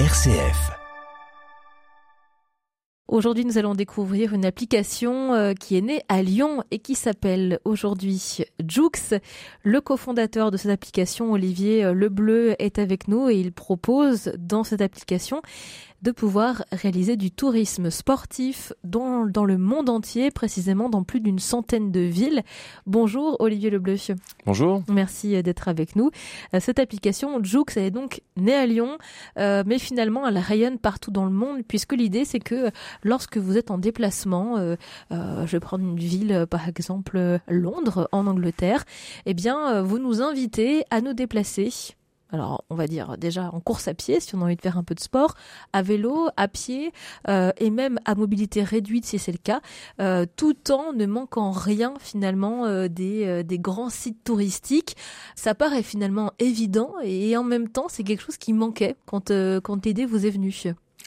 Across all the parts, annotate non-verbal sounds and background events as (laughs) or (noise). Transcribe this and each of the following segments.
RCF. Aujourd'hui, nous allons découvrir une application euh, qui est née à Lyon et qui s'appelle aujourd'hui Jux. Le cofondateur de cette application, Olivier Lebleu, est avec nous et il propose dans cette application de pouvoir réaliser du tourisme sportif dans, dans le monde entier, précisément dans plus d'une centaine de villes. Bonjour Olivier Lebleu. Bonjour. Merci d'être avec nous. Euh, cette application Joux elle est donc née à Lyon, euh, mais finalement elle rayonne partout dans le monde puisque l'idée c'est que lorsque vous êtes en déplacement, euh, je vais prendre une ville par exemple Londres en Angleterre, eh bien vous nous invitez à nous déplacer alors on va dire déjà en course à pied si on a envie de faire un peu de sport, à vélo, à pied euh, et même à mobilité réduite si c'est le cas, euh, tout en ne manquant rien finalement euh, des, des grands sites touristiques. Ça paraît finalement évident et en même temps c'est quelque chose qui manquait quand, quand l'idée vous est venue.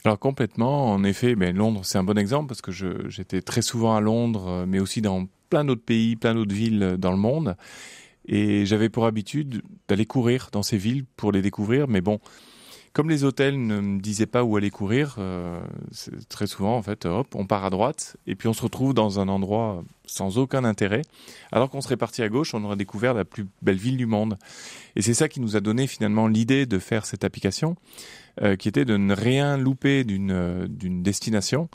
Alors complètement, en effet, ben, Londres c'est un bon exemple parce que j'étais très souvent à Londres, mais aussi dans plein d'autres pays, plein d'autres villes dans le monde. Et j'avais pour habitude d'aller courir dans ces villes pour les découvrir. Mais bon, comme les hôtels ne me disaient pas où aller courir, euh, très souvent, en fait, hop, on part à droite et puis on se retrouve dans un endroit sans aucun intérêt. Alors qu'on serait parti à gauche, on aurait découvert la plus belle ville du monde. Et c'est ça qui nous a donné finalement l'idée de faire cette application, euh, qui était de ne rien louper d'une euh, d'une destination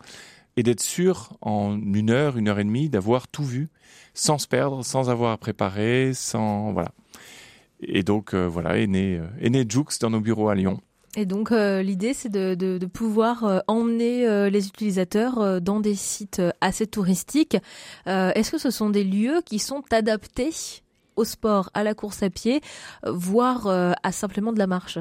et d'être sûr en une heure, une heure et demie d'avoir tout vu sans se perdre, sans avoir à préparer, sans voilà. Et donc euh, voilà est né euh, est né Jux dans nos bureaux à Lyon. Et donc euh, l'idée c'est de, de, de, pouvoir emmener les utilisateurs dans des sites assez touristiques. Est-ce que ce sont des lieux qui sont adaptés au sport, à la course à pied, voire à simplement de la marche?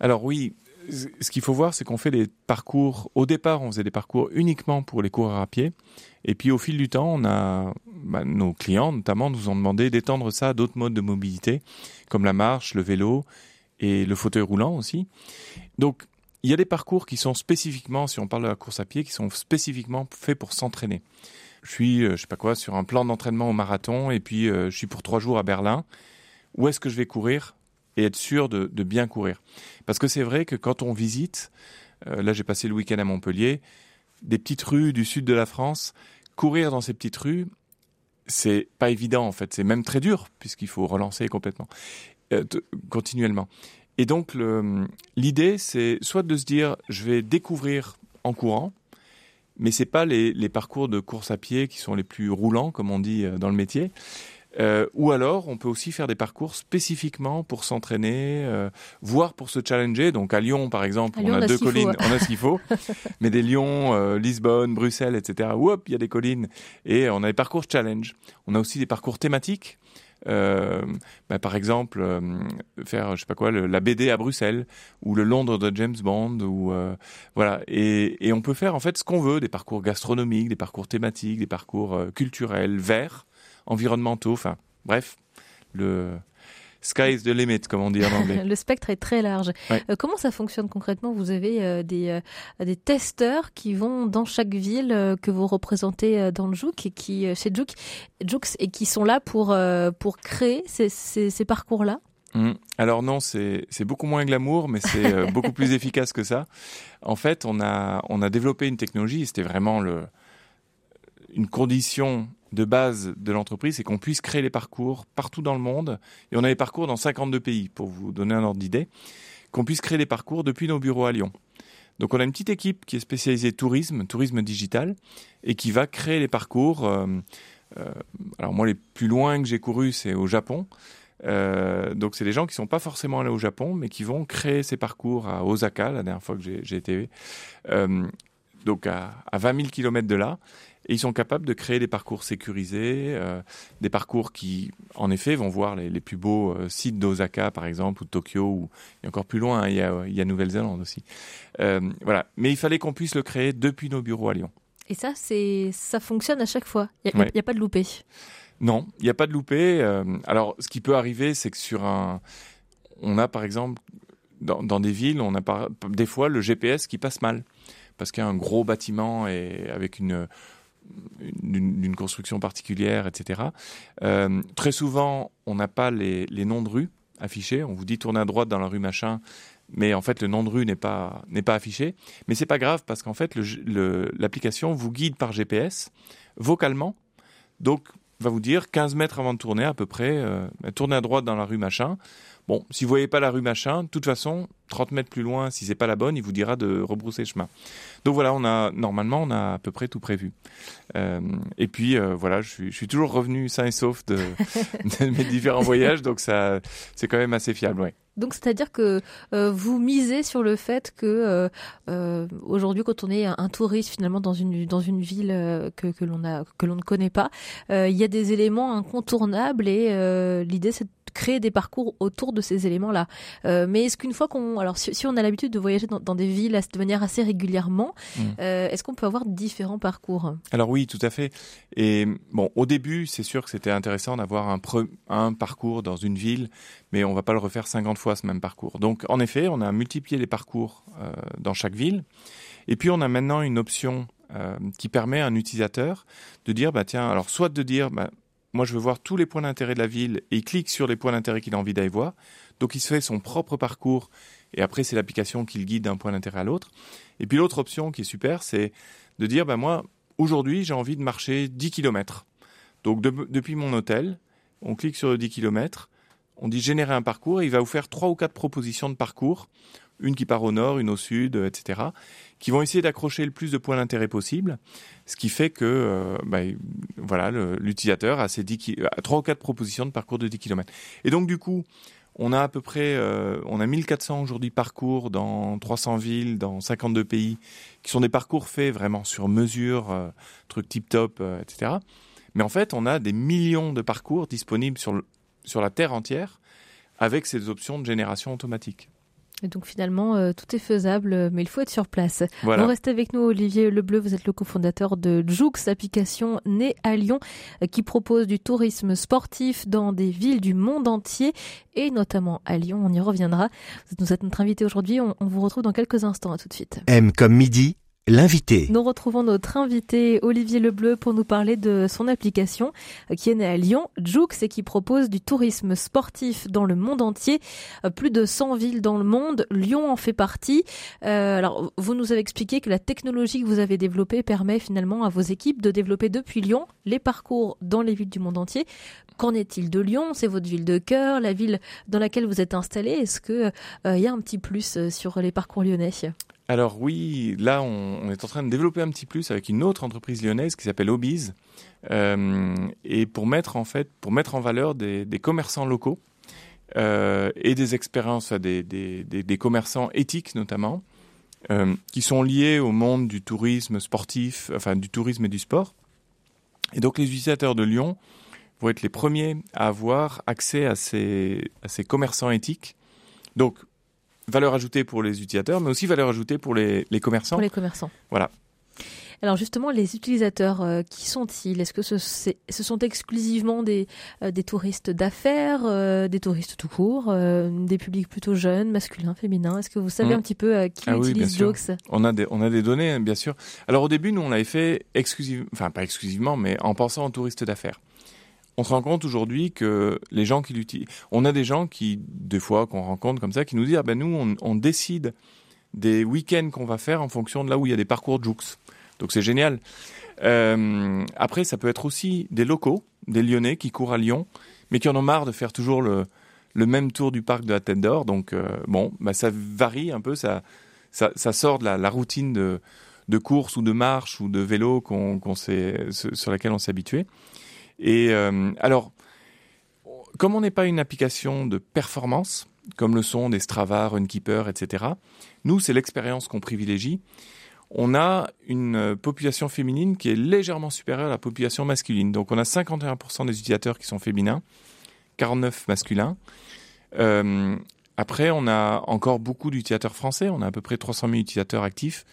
Alors oui, ce qu'il faut voir, c'est qu'on fait des parcours. Au départ, on faisait des parcours uniquement pour les coureurs à pied. Et puis, au fil du temps, on a bah, nos clients, notamment, nous ont demandé d'étendre ça à d'autres modes de mobilité, comme la marche, le vélo et le fauteuil roulant aussi. Donc, il y a des parcours qui sont spécifiquement, si on parle de la course à pied, qui sont spécifiquement faits pour s'entraîner. Je suis, euh, je sais pas quoi, sur un plan d'entraînement au marathon, et puis euh, je suis pour trois jours à Berlin. Où est-ce que je vais courir? Et être sûr de, bien courir. Parce que c'est vrai que quand on visite, euh, là j'ai passé le week-end à Montpellier, des petites rues du sud de la France, courir dans ces petites rues, c'est pas évident en fait, c'est même très dur puisqu'il faut relancer complètement, euh, continuellement. Et donc l'idée c'est soit de se dire je vais découvrir en courant, mais c'est pas les, les, parcours de course à pied qui sont les plus roulants comme on dit euh, dans le métier. Euh, ou alors, on peut aussi faire des parcours spécifiquement pour s'entraîner, euh, voire pour se challenger. Donc à Lyon, par exemple, on, a, deux collines, on a ce qu'il faut. (laughs) Mais des Lyon, euh, Lisbonne, Bruxelles, etc. Hop, il y a des collines et on a des parcours challenge. On a aussi des parcours thématiques. Euh, bah, par exemple, euh, faire, je sais pas quoi, la BD à Bruxelles ou le Londres de James Bond ou voilà. Et, et, on peut faire en fait ce qu'on veut, des parcours gastronomiques, des parcours thématiques, des parcours culturels, verts environnementaux, enfin bref, le sky is the limit, comme on dit en anglais. (laughs) le spectre est très large. Euh, comment ça fonctionne concrètement? Vous avez euh, des, euh, des testeurs qui vont dans chaque ville que vous représentez dans le Jouk et qui chez Jouk, et qui sont là pour pour créer ces, ces, parcours-là? Mmh. Alors non, c'est beaucoup moins glamour, mais c'est beaucoup (laughs) plus efficace que ça. En fait, on a on a développé une technologie. C'était vraiment le une condition de base de l'entreprise, c'est qu'on puisse créer les parcours partout dans le monde. Et on a les parcours dans 52 pays, pour vous donner un ordre d'idée, qu'on puisse créer les parcours depuis nos bureaux à Lyon. Donc on a une petite équipe qui est spécialisée tourisme, tourisme digital, et qui va créer les parcours. Euh, euh, alors moi, les plus loin que j'ai couru, c'est au Japon. Euh, donc c'est des gens qui sont pas forcément allés au Japon, mais qui vont créer ces parcours à Osaka, la dernière fois que j'ai été, donc à, à 20 000 kilomètres de là. Et ils sont capables de créer des parcours sécurisés, euh, des parcours qui, en effet, vont voir les, les plus beaux euh, sites d'Osaka, par exemple, ou de Tokyo, ou et encore plus loin, il y a, il y a Nouvelle-Zélande aussi. Euh, voilà. Mais il fallait qu'on puisse le créer depuis nos bureaux à Lyon. Et ça, c'est, ça fonctionne à chaque fois. Il n'y a, a, pas de loupé. Non, il n'y a pas de loupé. Alors, ce qui peut arriver, c'est que sur un, on a par exemple dans, dans des villes, on a par, des fois le GPS qui passe mal parce qu'il y a un gros bâtiment et avec une d'une construction particulière, etc. Euh, très souvent, on n'a pas les, noms de rues affichés. On vous dit tournez à droite dans la rue machin. mais en fait le nom de rue n'est pas n'est pas affiché. Mais c'est pas grave parce qu'en fait l'application vous guide par GPS vocalement. Donc va vous dire 15 mètres avant de tourner à peu près, euh, tournez à droite dans la rue machin. Bon, si vous voyez pas la rue machin, de toute façon, 30 mètres plus loin, si c'est pas la bonne, il vous dira de rebrousser chemin. Donc voilà, on a normalement on a à peu près tout prévu. Euh, et puis euh, voilà, je suis, je suis, toujours revenu sain et sauf de, (laughs) de mes différents voyages, donc ça c'est quand même assez fiable, ouais. Donc c'est-à-dire que euh, vous misez sur le fait que aujourd'hui, quand on est un, touriste finalement dans une dans une ville que, que l'on a que l'on ne connaît pas, il y a des éléments incontournables et l'idée c'est de créer des parcours autour de ces éléments-là. mais est-ce qu'une fois qu'on alors si, si on a l'habitude de voyager dans, dans, des villes de manière assez régulièrement, mmh. est-ce qu'on peut avoir différents parcours? Alors oui, tout à fait. Et bon, au début, c'est sûr que c'était intéressant d'avoir un, un parcours dans une ville, mais on va pas le refaire 50 fois ce même parcours. Donc en effet, on a multiplié les parcours euh, dans chaque ville. Et puis on a maintenant une option euh, qui permet à un utilisateur de dire, bah tiens, alors soit de dire, bah, moi je veux voir tous les points d'intérêt de la ville et il clique sur les points d'intérêt qu'il a envie d'aller voir. Donc il se fait son propre parcours et après c'est l'application qui le guide d'un point d'intérêt à l'autre. Et puis l'autre option qui est super, c'est de dire, bah moi aujourd'hui j'ai envie de marcher 10 km. Donc depuis mon hôtel, on clique sur le 10 km on dit générer un parcours et il va vous faire trois ou quatre propositions de parcours, une qui part au nord, une au sud, etc., qui vont essayer d'accrocher le plus de points d'intérêt possible, ce qui fait que euh, bah, voilà l'utilisateur a ses 10 trois ou quatre propositions de parcours de 10 km. Et donc du coup, on a à peu près, euh, on a 1400 aujourd'hui parcours dans 300 villes, dans 52 pays, qui sont des parcours faits vraiment sur mesure, trucs tip top, etc. Mais en fait, on a des millions de parcours disponibles sur le, sur la Terre entière avec ces options de génération automatique. Et donc finalement, euh, tout est faisable, mais il faut être sur place. Voilà. restez avec nous, Olivier Lebleu, vous êtes le cofondateur de Joux, application née à Lyon, euh, qui propose du tourisme sportif dans des villes du monde entier, et notamment à Lyon, on y reviendra. Vous êtes notre invité aujourd'hui, on, on vous retrouve dans quelques instants, à tout de suite. M comme midi, L'invité. Nous retrouvons notre invité Olivier Lebleu pour nous parler de son application euh, qui est née à Lyon, Joux, et qui propose du tourisme sportif dans le monde entier. Euh, plus de 100 villes dans le monde, Lyon en fait partie. Euh, alors, vous nous avez expliqué que la technologie que vous avez développée permet finalement à vos équipes de développer depuis Lyon les parcours dans les villes du monde entier. Qu'en est-il de Lyon? C'est votre ville de cœur, la ville dans laquelle vous êtes installé. Est-ce que il y a un petit plus sur les parcours lyonnais? Alors oui, là on, est en train de développer un petit plus avec une autre entreprise lyonnaise qui s'appelle Obiz, euh, et pour mettre en fait, pour mettre en valeur des, commerçants locaux euh, et des expériences, des, des, commerçants éthiques notamment, euh, qui sont liés au monde du tourisme sportif, enfin du tourisme et du sport. Et donc les utilisateurs de Lyon vont être les premiers à avoir accès à ces, à ces commerçants éthiques. Donc valeur ajoutée pour les utilisateurs, mais aussi valeur ajoutée pour les, les commerçants. Pour les commerçants. Voilà. Alors justement, les utilisateurs, euh, qui sont-ils? Est-ce que ce, ce, sont exclusivement des, euh, des touristes d'affaires, euh, des touristes tout court, des publics plutôt jeunes, masculins, féminins? Est-ce que vous savez mm. un petit peu qui ah utilise Jokes On a des on a des données, hein, bien sûr. Alors au début, nous on l'avait fait exclusivement, enfin pas exclusivement, mais en pensant aux touristes d'affaires on se rend compte aujourd'hui que les gens qui l'utilisent, on a des gens qui, des fois, qu'on rencontre comme ça, qui nous disent, ah ben nous, on, décide des week-ends qu'on va faire en fonction de là où il y a des parcours de Joux. Donc c'est génial. Euh, après, ça peut être aussi des locaux, des Lyonnais qui courent à Lyon, mais qui en ont marre de faire toujours le, même tour du parc de la Tête d'Or. Donc euh, bon, bah, ça varie un peu, ça, sort de la, routine de, course ou de marche ou de vélo qu'on sur laquelle on s'est habitué. Et euh, alors, comme on n'est pas une application de performance, comme le sont des Strava, Runkeeper, etc., nous, c'est l'expérience qu'on privilégie. On a une population féminine qui est légèrement supérieure à la population masculine. Donc on a 51% des utilisateurs qui sont féminins, 49 masculins. Euh, après, on a encore beaucoup d'utilisateurs français. On a à peu près 300 000 utilisateurs actifs.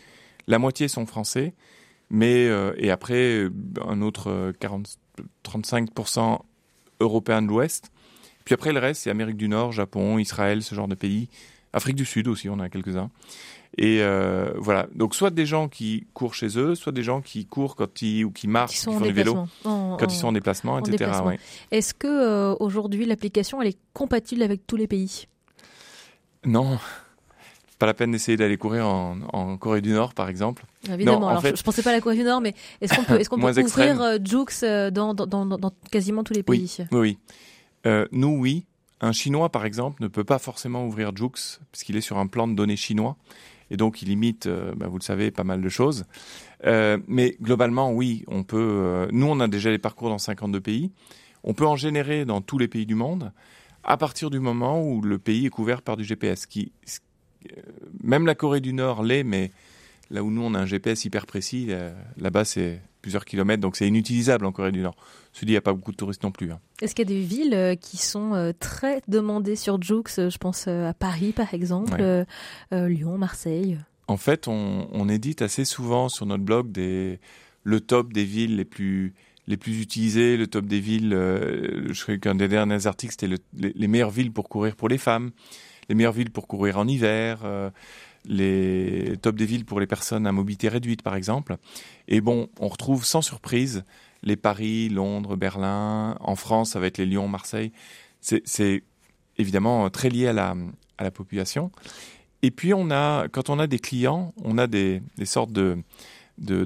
La moitié sont français. Mais, euh, et après, un autre 40, 35% européens de l'Ouest. Puis après, le reste, c'est Amérique du Nord, Japon, Israël, ce genre de pays. Afrique du Sud aussi, on a quelques-uns. Et euh, voilà. Donc, soit des gens qui courent chez eux, soit des gens qui courent quand ils ou qui marchent, qui, font du vélo, quand ils sont en déplacement, etc. Est-ce que euh, aujourd'hui l'application elle est compatible avec tous les pays? Non. Pas la peine d'essayer d'aller courir en, Corée du Nord, par exemple. Évidemment. Alors, je, pensais pas à la Corée du Nord, mais est-ce qu'on (laughs) peut, est-ce qu'on peut couvrir euh, Jux euh, dans, dans, dans, dans, quasiment tous les pays Oui, oui. Euh, nous, oui. Un Chinois, par exemple, ne peut pas forcément ouvrir Jux puisqu'il est sur un plan de données chinois et donc il limite, euh, bah, vous le savez, pas mal de choses. Euh, mais globalement, oui, on peut. Euh, nous, on a déjà les parcours dans 52 pays. On peut en générer dans tous les pays du monde à partir du moment où le pays est couvert par du GPS. Qui, même la Corée du Nord l'est, mais là où nous on a un GPS hyper précis, là-bas c'est plusieurs kilomètres, donc c'est inutilisable en Corée du Nord. Je dis, il n'y a pas beaucoup de touristes non plus. Hein. Est-ce qu'il y a des villes euh, qui sont euh, très demandées sur Joux Je pense euh, à Paris, par exemple, Lyon, Marseille? En fait, on, édite assez souvent sur notre blog des, le top des villes les plus, les plus utilisées, le top des villes. je crois qu'un des derniers articles, c'était les, les, meilleures villes pour courir pour les femmes, les meilleures villes pour courir en hiver les top des villes pour les personnes à mobilité réduite, par exemple. Et bon, on retrouve sans surprise les Paris, Londres, Berlin. En France, être les Lyon, Marseille. C'est évidemment très lié à la, population. Et puis, on a, quand on a des clients, on a des, sortes de,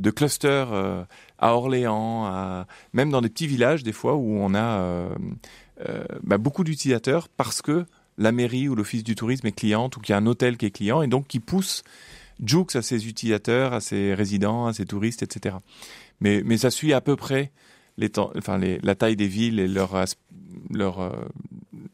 clusters euh, à Orléans, même dans des petits villages, des fois, où on a euh, euh, bah, beaucoup d'utilisateurs parce que la mairie ou l'office du tourisme est cliente ou qu'il y a un hôtel qui est client et donc qui pousse Joux à ses utilisateurs, à ses résidents, à ses touristes, etc. Mais, mais ça suit à peu près les temps, enfin les, la taille des villes et leur, leur, euh,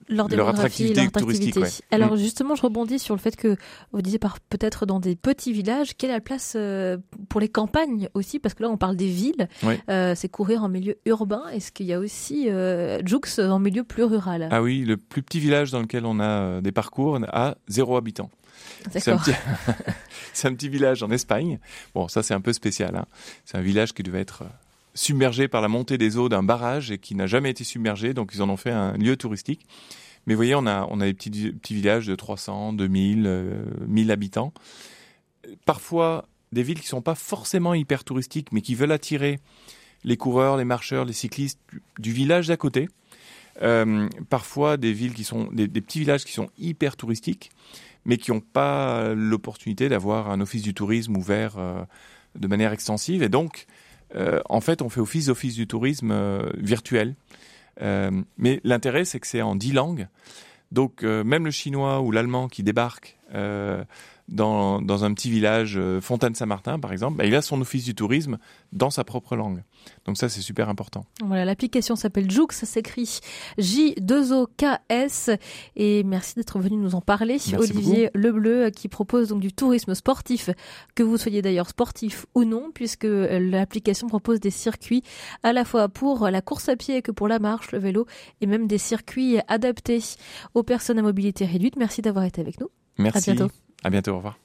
leur, attractivité, touristique. Alors mm. justement, je rebondis sur le fait que vous disiez peut-être dans des petits villages, quelle est la place euh, pour les campagnes aussi Parce que là, on parle des villes, euh, c'est courir en milieu urbain. Est-ce qu'il y a aussi euh, Joux en milieu plus rural? Ah oui, le plus petit village dans lequel on a des parcours a zéro habitant. C'est un, petit... (laughs) un, petit village en Espagne. Bon, ça c'est un peu spécial. Hein. C'est un village qui devait être submergé par la montée des eaux d'un barrage et qui n'a jamais été submergé, donc ils en ont fait un lieu touristique. Mais vous voyez, on a, on a des petits, petits villages de 300, 2000, euh, 1000 habitants. Parfois, des villes qui sont pas forcément hyper touristiques, mais qui veulent attirer les coureurs, les marcheurs, les cyclistes du, village d'à côté. Euh, parfois, des villes qui sont des, petits villages qui sont hyper touristiques, mais qui n'ont pas l'opportunité d'avoir un office du tourisme ouvert euh, de manière extensive. Et donc, euh, en fait, on fait office d'office du tourisme virtuel. Mais l'intérêt, c'est que c'est en dix langues. Donc, même le chinois ou l'allemand qui débarque dans, dans un petit village, euh, Fontaine-Saint-Martin par exemple, bah, il a son office du tourisme dans sa propre langue. Donc ça, c'est super important. Voilà, l'application s'appelle Joux, ça s'écrit J2OKS. Et merci d'être venu nous en parler. Olivier Lebleu qui propose donc du tourisme sportif, que vous soyez d'ailleurs sportif ou non, puisque l'application propose des circuits à la fois pour la course à pied que pour la marche, le vélo, et même des circuits adaptés aux personnes à mobilité réduite. Merci d'avoir été avec nous. Merci. À bientôt. À bientôt, au revoir.